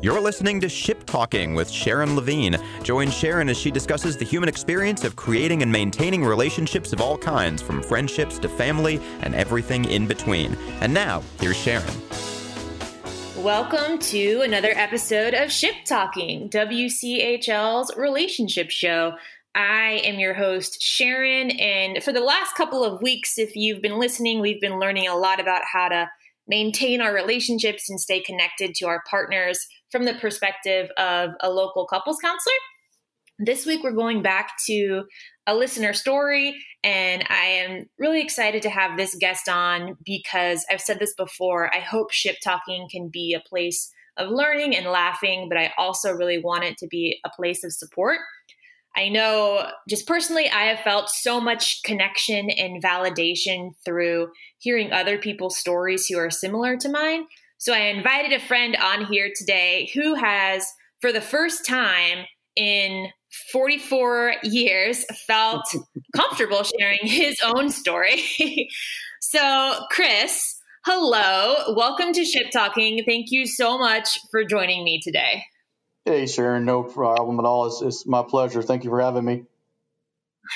You're listening to Ship Talking with Sharon Levine. Join Sharon as she discusses the human experience of creating and maintaining relationships of all kinds, from friendships to family and everything in between. And now, here's Sharon. Welcome to another episode of Ship Talking, WCHL's relationship show. I am your host, Sharon, and for the last couple of weeks, if you've been listening, we've been learning a lot about how to maintain our relationships and stay connected to our partners from the perspective of a local couples counselor. This week, we're going back to a listener story, and I am really excited to have this guest on because I've said this before. I hope Ship Talking can be a place of learning and laughing, but I also really want it to be a place of support. I know just personally, I have felt so much connection and validation through hearing other people's stories who are similar to mine. So I invited a friend on here today who has, for the first time in 44 years, felt comfortable sharing his own story. so, Chris, hello. Welcome to Ship Talking. Thank you so much for joining me today. Hey, Sharon, no problem at all. It's, it's my pleasure. Thank you for having me.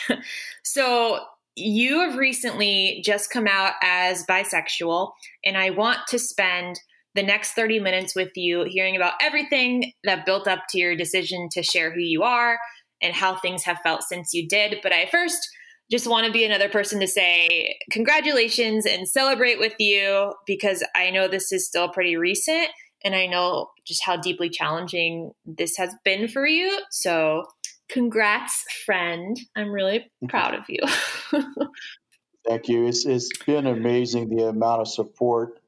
so, you have recently just come out as bisexual, and I want to spend the next 30 minutes with you hearing about everything that built up to your decision to share who you are and how things have felt since you did. But I first just want to be another person to say congratulations and celebrate with you because I know this is still pretty recent and I know just how deeply challenging this has been for you. So, congrats, friend. I'm really proud of you. Thank you. It's, it's been amazing the amount of support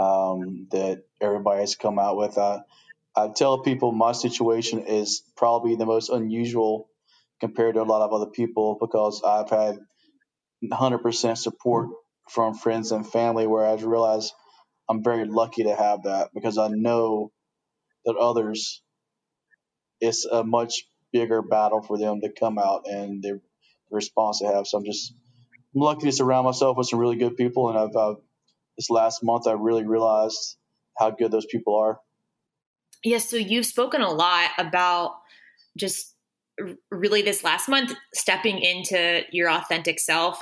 um, that everybody has come out with. Uh, I tell people my situation is probably the most unusual compared to a lot of other people because I've had 100% support from friends and family, where I realize I'm very lucky to have that because I know that others, it's a much bigger battle for them to come out and the response they have. So I'm just I'm lucky to surround myself with some really good people, and I've, this last month I really realized how good those people are. Yes, so you've spoken a lot about just really this last month stepping into your authentic self.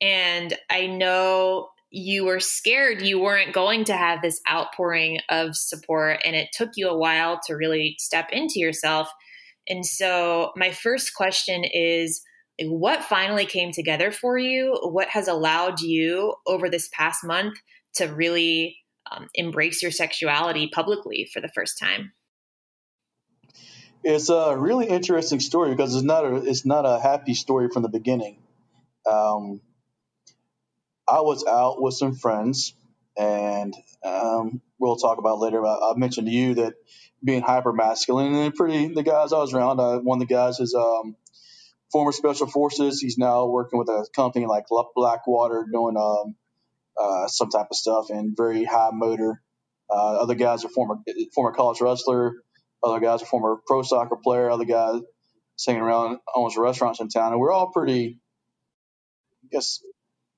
And I know you were scared you weren't going to have this outpouring of support, and it took you a while to really step into yourself. And so, my first question is what finally came together for you? What has allowed you over this past month to really um, embrace your sexuality publicly for the first time? It's a really interesting story because it's not a it's not a happy story from the beginning. Um, I was out with some friends, and um, we'll talk about later. About, I mentioned to you that being hyper masculine and pretty the guys I was around. Uh, one of the guys is um, former special forces. He's now working with a company like Blackwater doing um, uh, some type of stuff and very high motor. Uh, other guys are former former college wrestler. Other guys are former pro soccer player. Other guys singing around almost restaurants in town, and we're all pretty, I guess,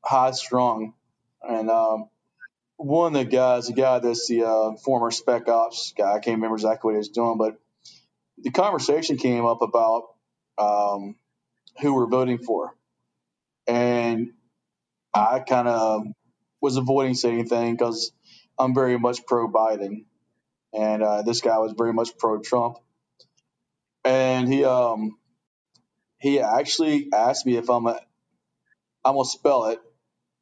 high strung. And um, one of the guys, the guy that's the uh, former spec ops guy, I can't remember exactly what he was doing, but the conversation came up about um, who we're voting for, and I kind of was avoiding saying anything because I'm very much pro Biden, and uh, this guy was very much pro Trump. And he um he actually asked me if I'm a I'm gonna spell it,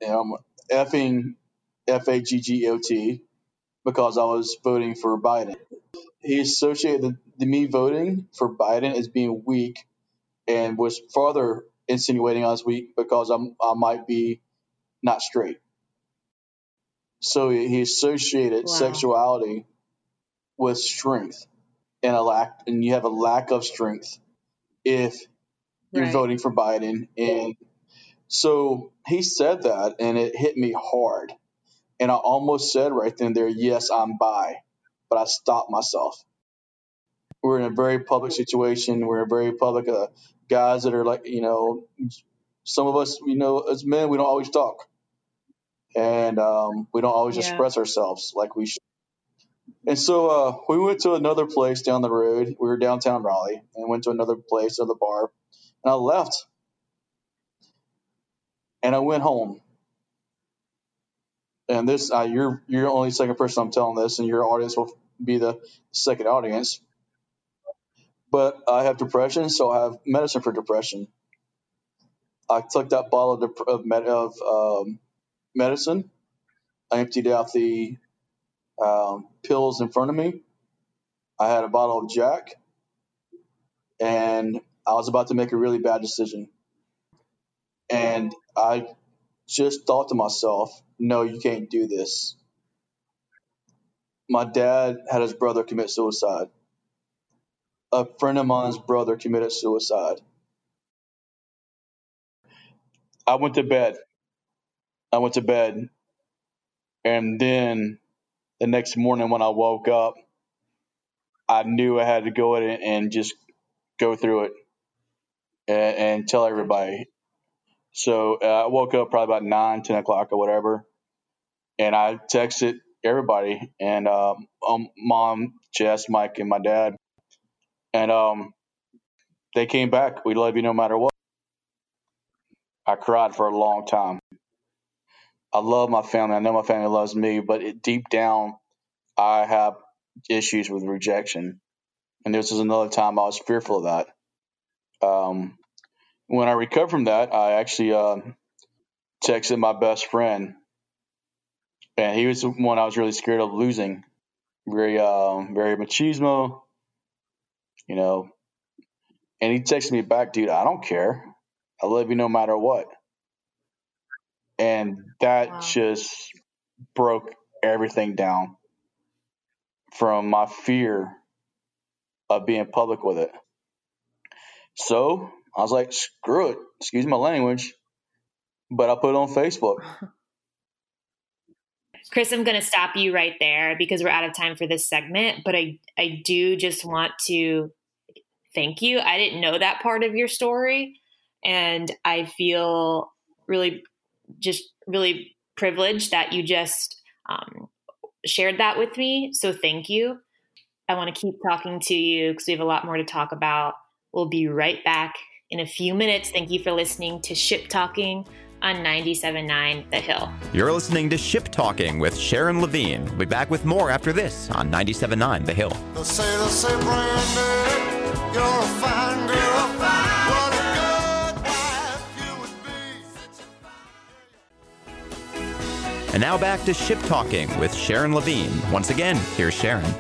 know, effing F A G G O T because I was voting for Biden. He associated the, the me voting for Biden as being weak, and was further insinuating I was weak because I'm I might be not straight. So he associated wow. sexuality with strength and a lack, and you have a lack of strength if you're right. voting for Biden. And so he said that, and it hit me hard. And I almost said right then there, yes, I'm bi, but I stopped myself. We're in a very public situation. We're in a very public uh, guys that are like, you know, some of us, you know, as men, we don't always talk and um, we don't always yeah. express ourselves like we should. And so uh, we went to another place down the road. We were downtown Raleigh and went to another place, another bar. And I left. And I went home. And this, uh, you're you're the only second person I'm telling this, and your audience will be the second audience. But I have depression, so I have medicine for depression. I took that bottle of, dep- of, med- of um, medicine. I emptied out the um, pills in front of me. I had a bottle of Jack, and I was about to make a really bad decision. And I just thought to myself, no, you can't do this. My dad had his brother commit suicide. A friend of mine's brother committed suicide. I went to bed. I went to bed. And then the next morning when I woke up, I knew I had to go in and just go through it and, and tell everybody. So uh, I woke up probably about 9, 10 o'clock or whatever. And I texted everybody and um, um, mom, Jess, Mike, and my dad. And um, they came back. We love you no matter what. I cried for a long time. I love my family. I know my family loves me, but it, deep down, I have issues with rejection. And this was another time I was fearful of that. Um, when I recovered from that, I actually uh, texted my best friend, and he was the one I was really scared of losing. Very, uh, very machismo, you know. And he texted me back, dude. I don't care. I love you no matter what and that wow. just broke everything down from my fear of being public with it. So I was like, screw it, excuse my language, but I put it on Facebook. Chris, I'm going to stop you right there because we're out of time for this segment, but I, I do just want to thank you. I didn't know that part of your story, and I feel really just really privileged that you just um, shared that with me. So thank you. I want to keep talking to you because we have a lot more to talk about. We'll be right back in a few minutes. Thank you for listening to Ship Talking on 97.9 The Hill. You're listening to Ship Talking with Sharon Levine. We'll be back with more after this on 97.9 The Hill. And now back to Ship Talking with Sharon Levine. Once again, here's Sharon.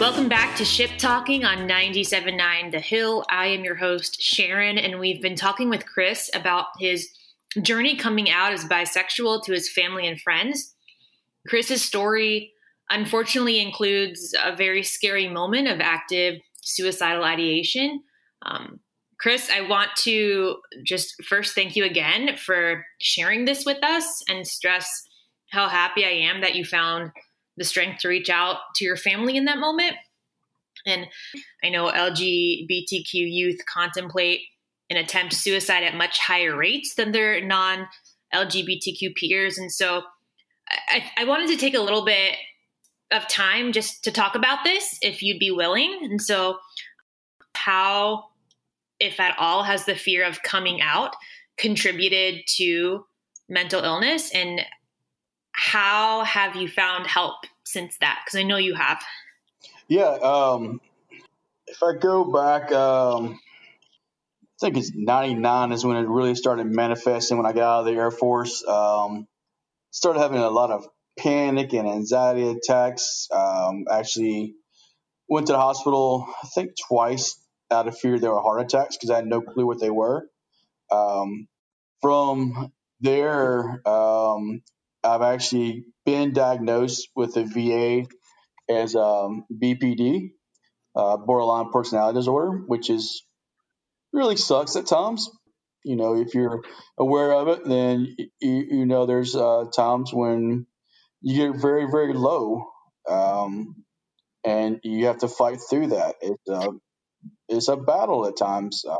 Welcome back to Ship Talking on 97.9 The Hill. I am your host, Sharon, and we've been talking with Chris about his journey coming out as bisexual to his family and friends. Chris's story unfortunately includes a very scary moment of active suicidal ideation. Um, Chris, I want to just first thank you again for sharing this with us and stress how happy I am that you found the strength to reach out to your family in that moment. And I know LGBTQ youth contemplate and attempt suicide at much higher rates than their non LGBTQ peers. And so I, I, wanted to take a little bit of time just to talk about this, if you'd be willing. And so, how, if at all, has the fear of coming out contributed to mental illness? And how have you found help since that? Because I know you have. Yeah. Um, if I go back, um, I think it's 99 is when it really started manifesting when I got out of the Air Force. Um, started having a lot of panic and anxiety attacks. Um, actually went to the hospital, I think twice out of fear they were heart attacks because I had no clue what they were. Um, from there, um, I've actually been diagnosed with the VA as um, BPD, uh, borderline personality disorder, which is really sucks at times. You know, if you're aware of it, then you, you know there's uh, times when you get very, very low, um, and you have to fight through that. It's uh, it's a battle at times. Uh,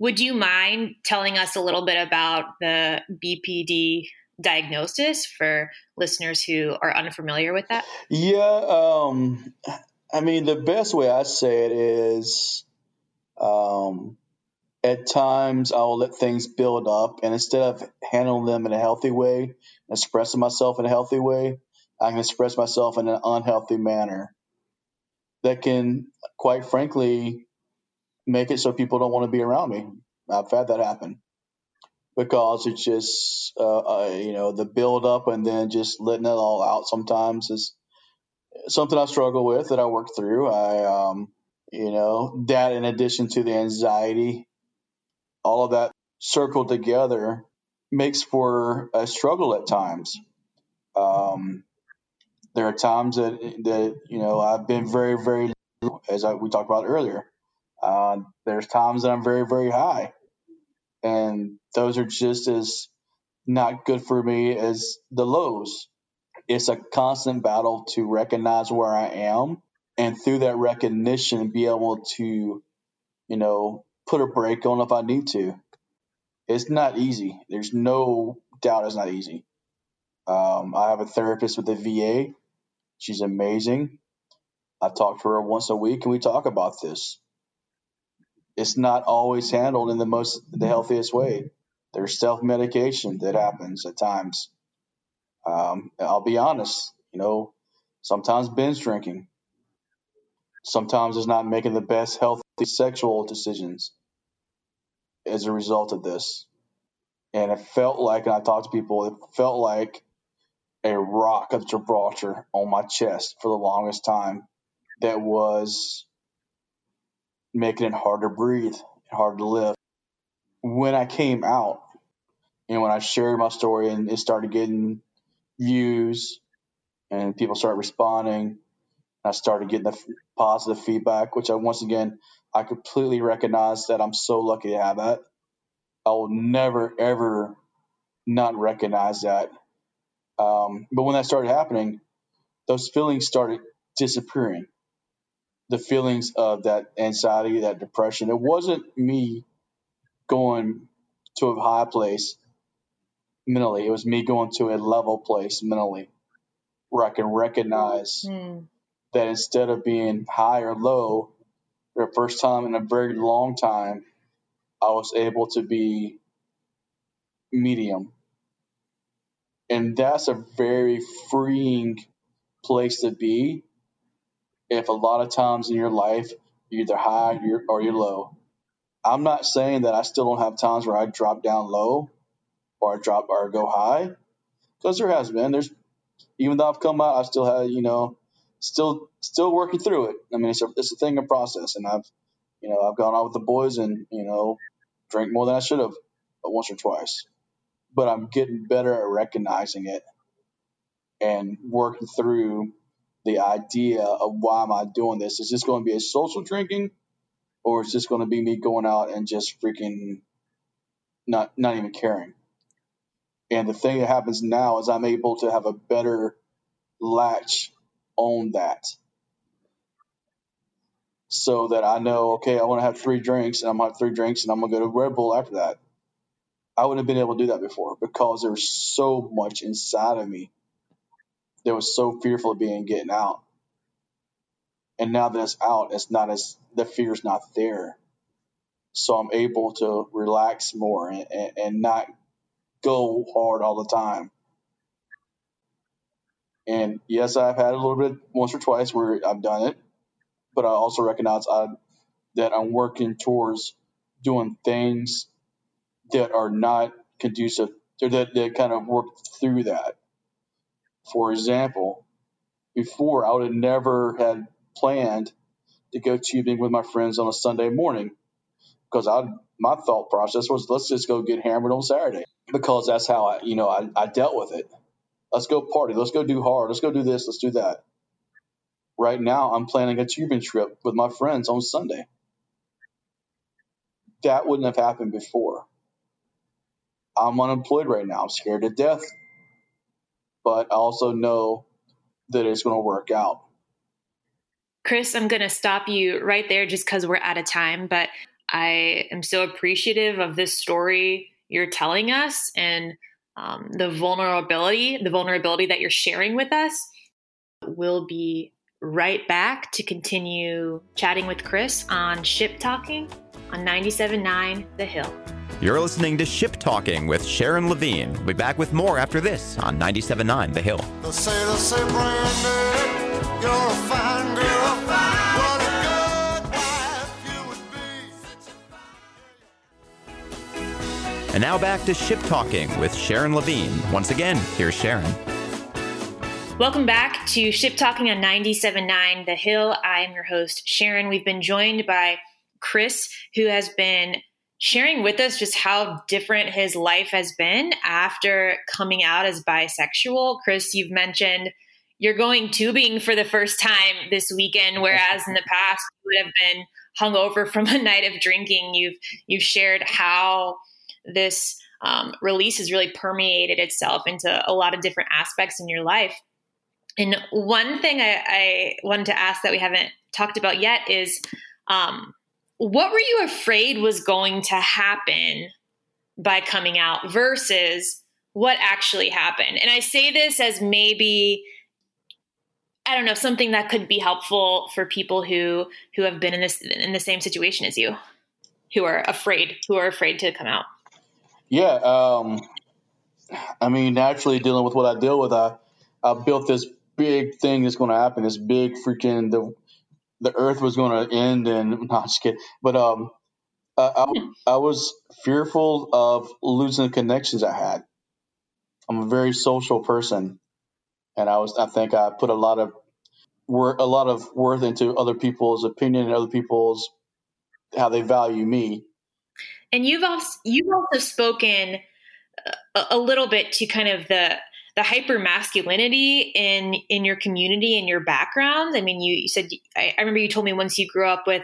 Would you mind telling us a little bit about the BPD diagnosis for listeners who are unfamiliar with that? Yeah, um, I mean, the best way I say it is um, at times I will let things build up, and instead of handling them in a healthy way, expressing myself in a healthy way, I can express myself in an unhealthy manner that can, quite frankly, make it so people don't want to be around me. I've had that happen because it's just uh, uh, you know the build up and then just letting it all out sometimes is something I struggle with that I work through. I um, you know that in addition to the anxiety, all of that circled together makes for a struggle at times. Um, there are times that that you know I've been very very as I, we talked about earlier. Uh, there's times that I'm very very high and those are just as not good for me as the lows. It's a constant battle to recognize where I am and through that recognition be able to, you know, put a brake on if I need to. It's not easy. There's no doubt it's not easy. Um, I have a therapist with the VA. She's amazing. I talk to her once a week and we talk about this it's not always handled in the most the healthiest way. There's self medication that happens at times. Um, I'll be honest, you know, sometimes binge drinking. Sometimes it's not making the best healthy sexual decisions as a result of this. And it felt like, and I talked to people, it felt like a rock of Gibraltar on my chest for the longest time that was making it hard to breathe, hard to live. When I came out and when I shared my story and it started getting views and people started responding, I started getting the positive feedback, which I once again I completely recognize that I'm so lucky to have that. I will never ever not recognize that. Um, but when that started happening, those feelings started disappearing the feelings of that anxiety, that depression. It wasn't me going to a high place mentally. It was me going to a level place mentally where I can recognize mm. that instead of being high or low, for the first time in a very long time, I was able to be medium. And that's a very freeing place to be if a lot of times in your life you're either high or you're low. I'm not saying that I still don't have times where I drop down low or I drop or go high because there has been. There's even though I've come out, I still have you know still still working through it. I mean, it's a it's a thing of process, and I've you know I've gone out with the boys and you know drank more than I should have uh, once or twice, but I'm getting better at recognizing it and working through the idea of why am I doing this? Is this going to be a social drinking, or is this going to be me going out and just freaking not not even caring? And the thing that happens now is I'm able to have a better latch on that. So that I know, okay, I want to have three drinks and I'm gonna have three drinks and I'm gonna go to Red Bull after that. I wouldn't have been able to do that before because there was so much inside of me that was so fearful of being getting out. And now that it's out, it's not as the fear's not there. So I'm able to relax more and, and, and not go hard all the time. And yes, I've had a little bit once or twice where I've done it, but I also recognize I, that I'm working towards doing things that are not conducive or that, that kind of work through that. For example, before I would have never had planned to go tubing with my friends on a Sunday morning because I my thought process was let's just go get hammered on Saturday because that's how I you know I, I dealt with it. Let's go party. Let's go do hard. Let's go do this. Let's do that. Right now, I'm planning a tubing trip with my friends on Sunday. That wouldn't have happened before. I'm unemployed right now. I'm scared to death but I also know that it's going to work out. Chris, I'm going to stop you right there just because we're out of time, but I am so appreciative of this story you're telling us. And um, the vulnerability, the vulnerability that you're sharing with us. We'll be right back to continue chatting with Chris on Ship Talking on 97.9 The Hill. You're listening to Ship Talking with Sharon Levine. We'll be back with more after this on 97.9 The Hill. The sailors say, Brandy, you're a fine girl. What a good wife you would be. And now back to Ship Talking with Sharon Levine. Once again, here's Sharon. Welcome back to Ship Talking on 97.9 The Hill. I am your host, Sharon. We've been joined by Chris, who has been sharing with us just how different his life has been after coming out as bisexual. Chris, you've mentioned you're going tubing for the first time this weekend, whereas in the past you would have been hungover from a night of drinking. You've you've shared how this um, release has really permeated itself into a lot of different aspects in your life. And one thing I, I wanted to ask that we haven't talked about yet is um, what were you afraid was going to happen by coming out versus what actually happened? And I say this as maybe I don't know something that could be helpful for people who who have been in this in the same situation as you, who are afraid, who are afraid to come out. Yeah, um, I mean, naturally dealing with what I deal with, I I built this big thing that's going to happen. This big freaking the the earth was going to end and not just kidding. But um I, I, I, was fearful of losing the connections i had. I'm a very social person and i was i think i put a lot of work a lot of worth into other people's opinion and other people's how they value me. And you've also you've also spoken a, a little bit to kind of the the hyper masculinity in in your community and your background. I mean, you, you said I, I remember you told me once you grew up with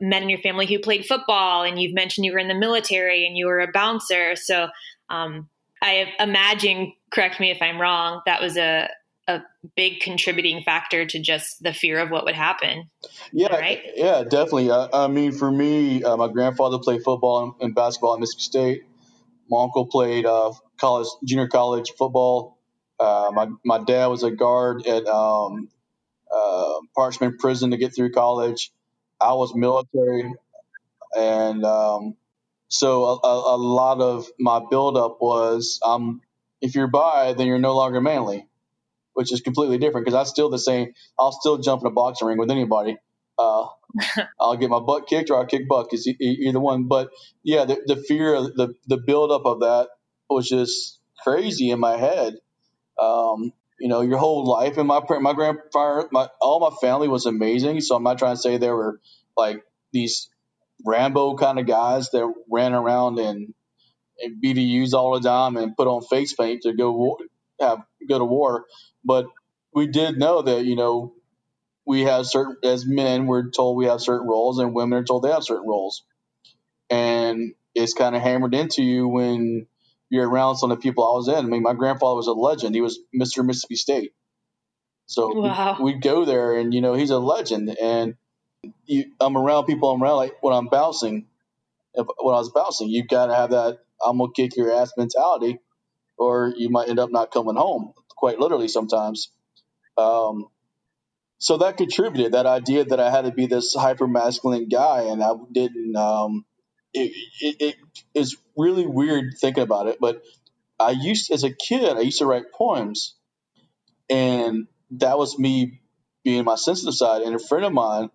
men in your family who played football, and you've mentioned you were in the military and you were a bouncer. So um, I imagine, correct me if I'm wrong, that was a a big contributing factor to just the fear of what would happen. Yeah, right. Yeah, definitely. I, I mean, for me, uh, my grandfather played football and, and, basketball at Mississippi State. My uncle played uh, college, junior college football uh, my my dad was a guard at um, uh, Parchman Prison to get through college. I was military, and um, so a, a, a, lot of my buildup was um, if you're bi, then you're no longer manly, which is completely different because I'm still the same. I'll still jump in a boxing ring with anybody. Uh, I'll get my butt kicked or I'll kick butt. Is either one. But yeah, the, the fear, the the buildup of that was just crazy in my head um, you know, your whole life. And my my grandfather, my all my family was amazing. So I'm not trying to say they were like these Rambo kind of guys that ran around and, and BDUs all the time and put on face paint to go have go to war. But we did know that you know we have certain as men we're told we have certain roles and women are told they have certain roles, and it's kind of hammered into you when you're around some of the people I was in. I mean, my grandfather was a legend. He was Mr. Mississippi State. So wow. we, would go there, and you know, he's a legend. And you, I'm around people. I'm around like when I'm bouncing. If, when I was bouncing, you've got to have that "I'm gonna kick your ass" mentality, or you might end up not coming home. Quite literally, sometimes. Um, so that contributed that idea that I had to be this hyper masculine guy, and I didn't. Um, it, it, it is really weird thinking about it, but I used as a kid, I used to write poems, and that was me being my sensitive side. And a friend of mine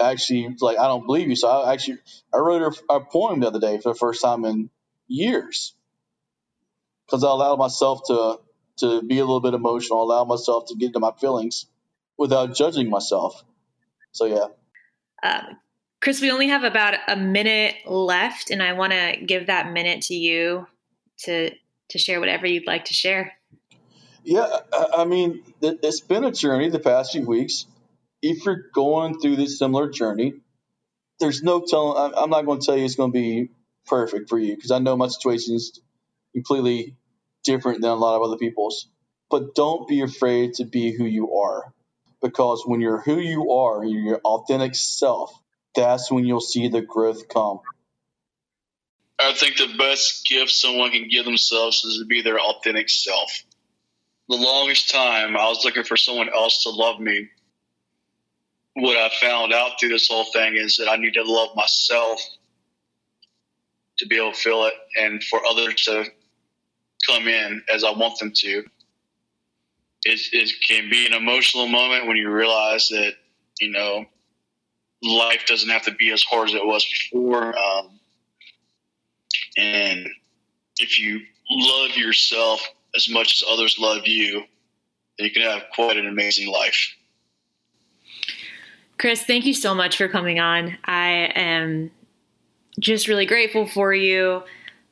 actually was like, "I don't believe you," so I actually I wrote a, a poem the other day for the first time in years because I allowed myself to to be a little bit emotional, allow myself to get into my feelings without judging myself. So yeah. Um, Chris, we only have about a minute left, and I want to give that minute to you to to share whatever you'd like to share. Yeah, I mean, it's been a journey the past few weeks. If you're going through this similar journey, there's no telling. I'm not going to tell you it's going to be perfect for you because I know my situation is completely different than a lot of other people's. But don't be afraid to be who you are because when you're who you are, you're your authentic self, that's when you'll see the growth come. I think the best gift someone can give themselves is to be their authentic self. The longest time I was looking for someone else to love me. What I found out through this whole thing is that I need to love myself to be able to feel it and for others to come in as I want them to. It, it can be an emotional moment when you realize that, you know, life doesn't have to be as hard as it was before. Um, and if you love yourself as much as others love you, then you can have quite an amazing life. Chris, thank you so much for coming on. I am just really grateful for you.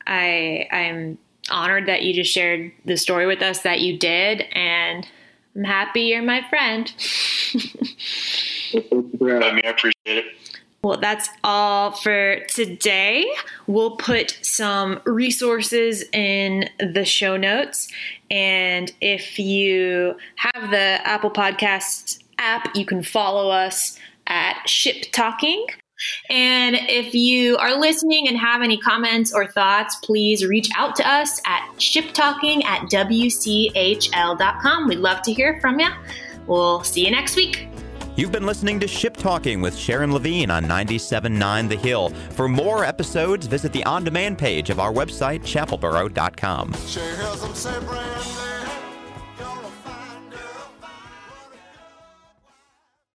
I I'm honored that you just shared the story with us that you did, and I'm happy you're my friend. I mean, I appreciate it. Well, that's all for today. We'll put some resources in the show notes. And if you have the Apple Podcasts app, you can follow us at Ship Talking. And if you are listening and have any comments or thoughts, please reach out to us at shiptalking at wchl.com. We'd love to hear from you. We'll see you next week. You've been listening to Ship Talking with Sharon Levine on 97.9 The Hill. For more episodes, visit the on demand page of our website, chapelboro.com.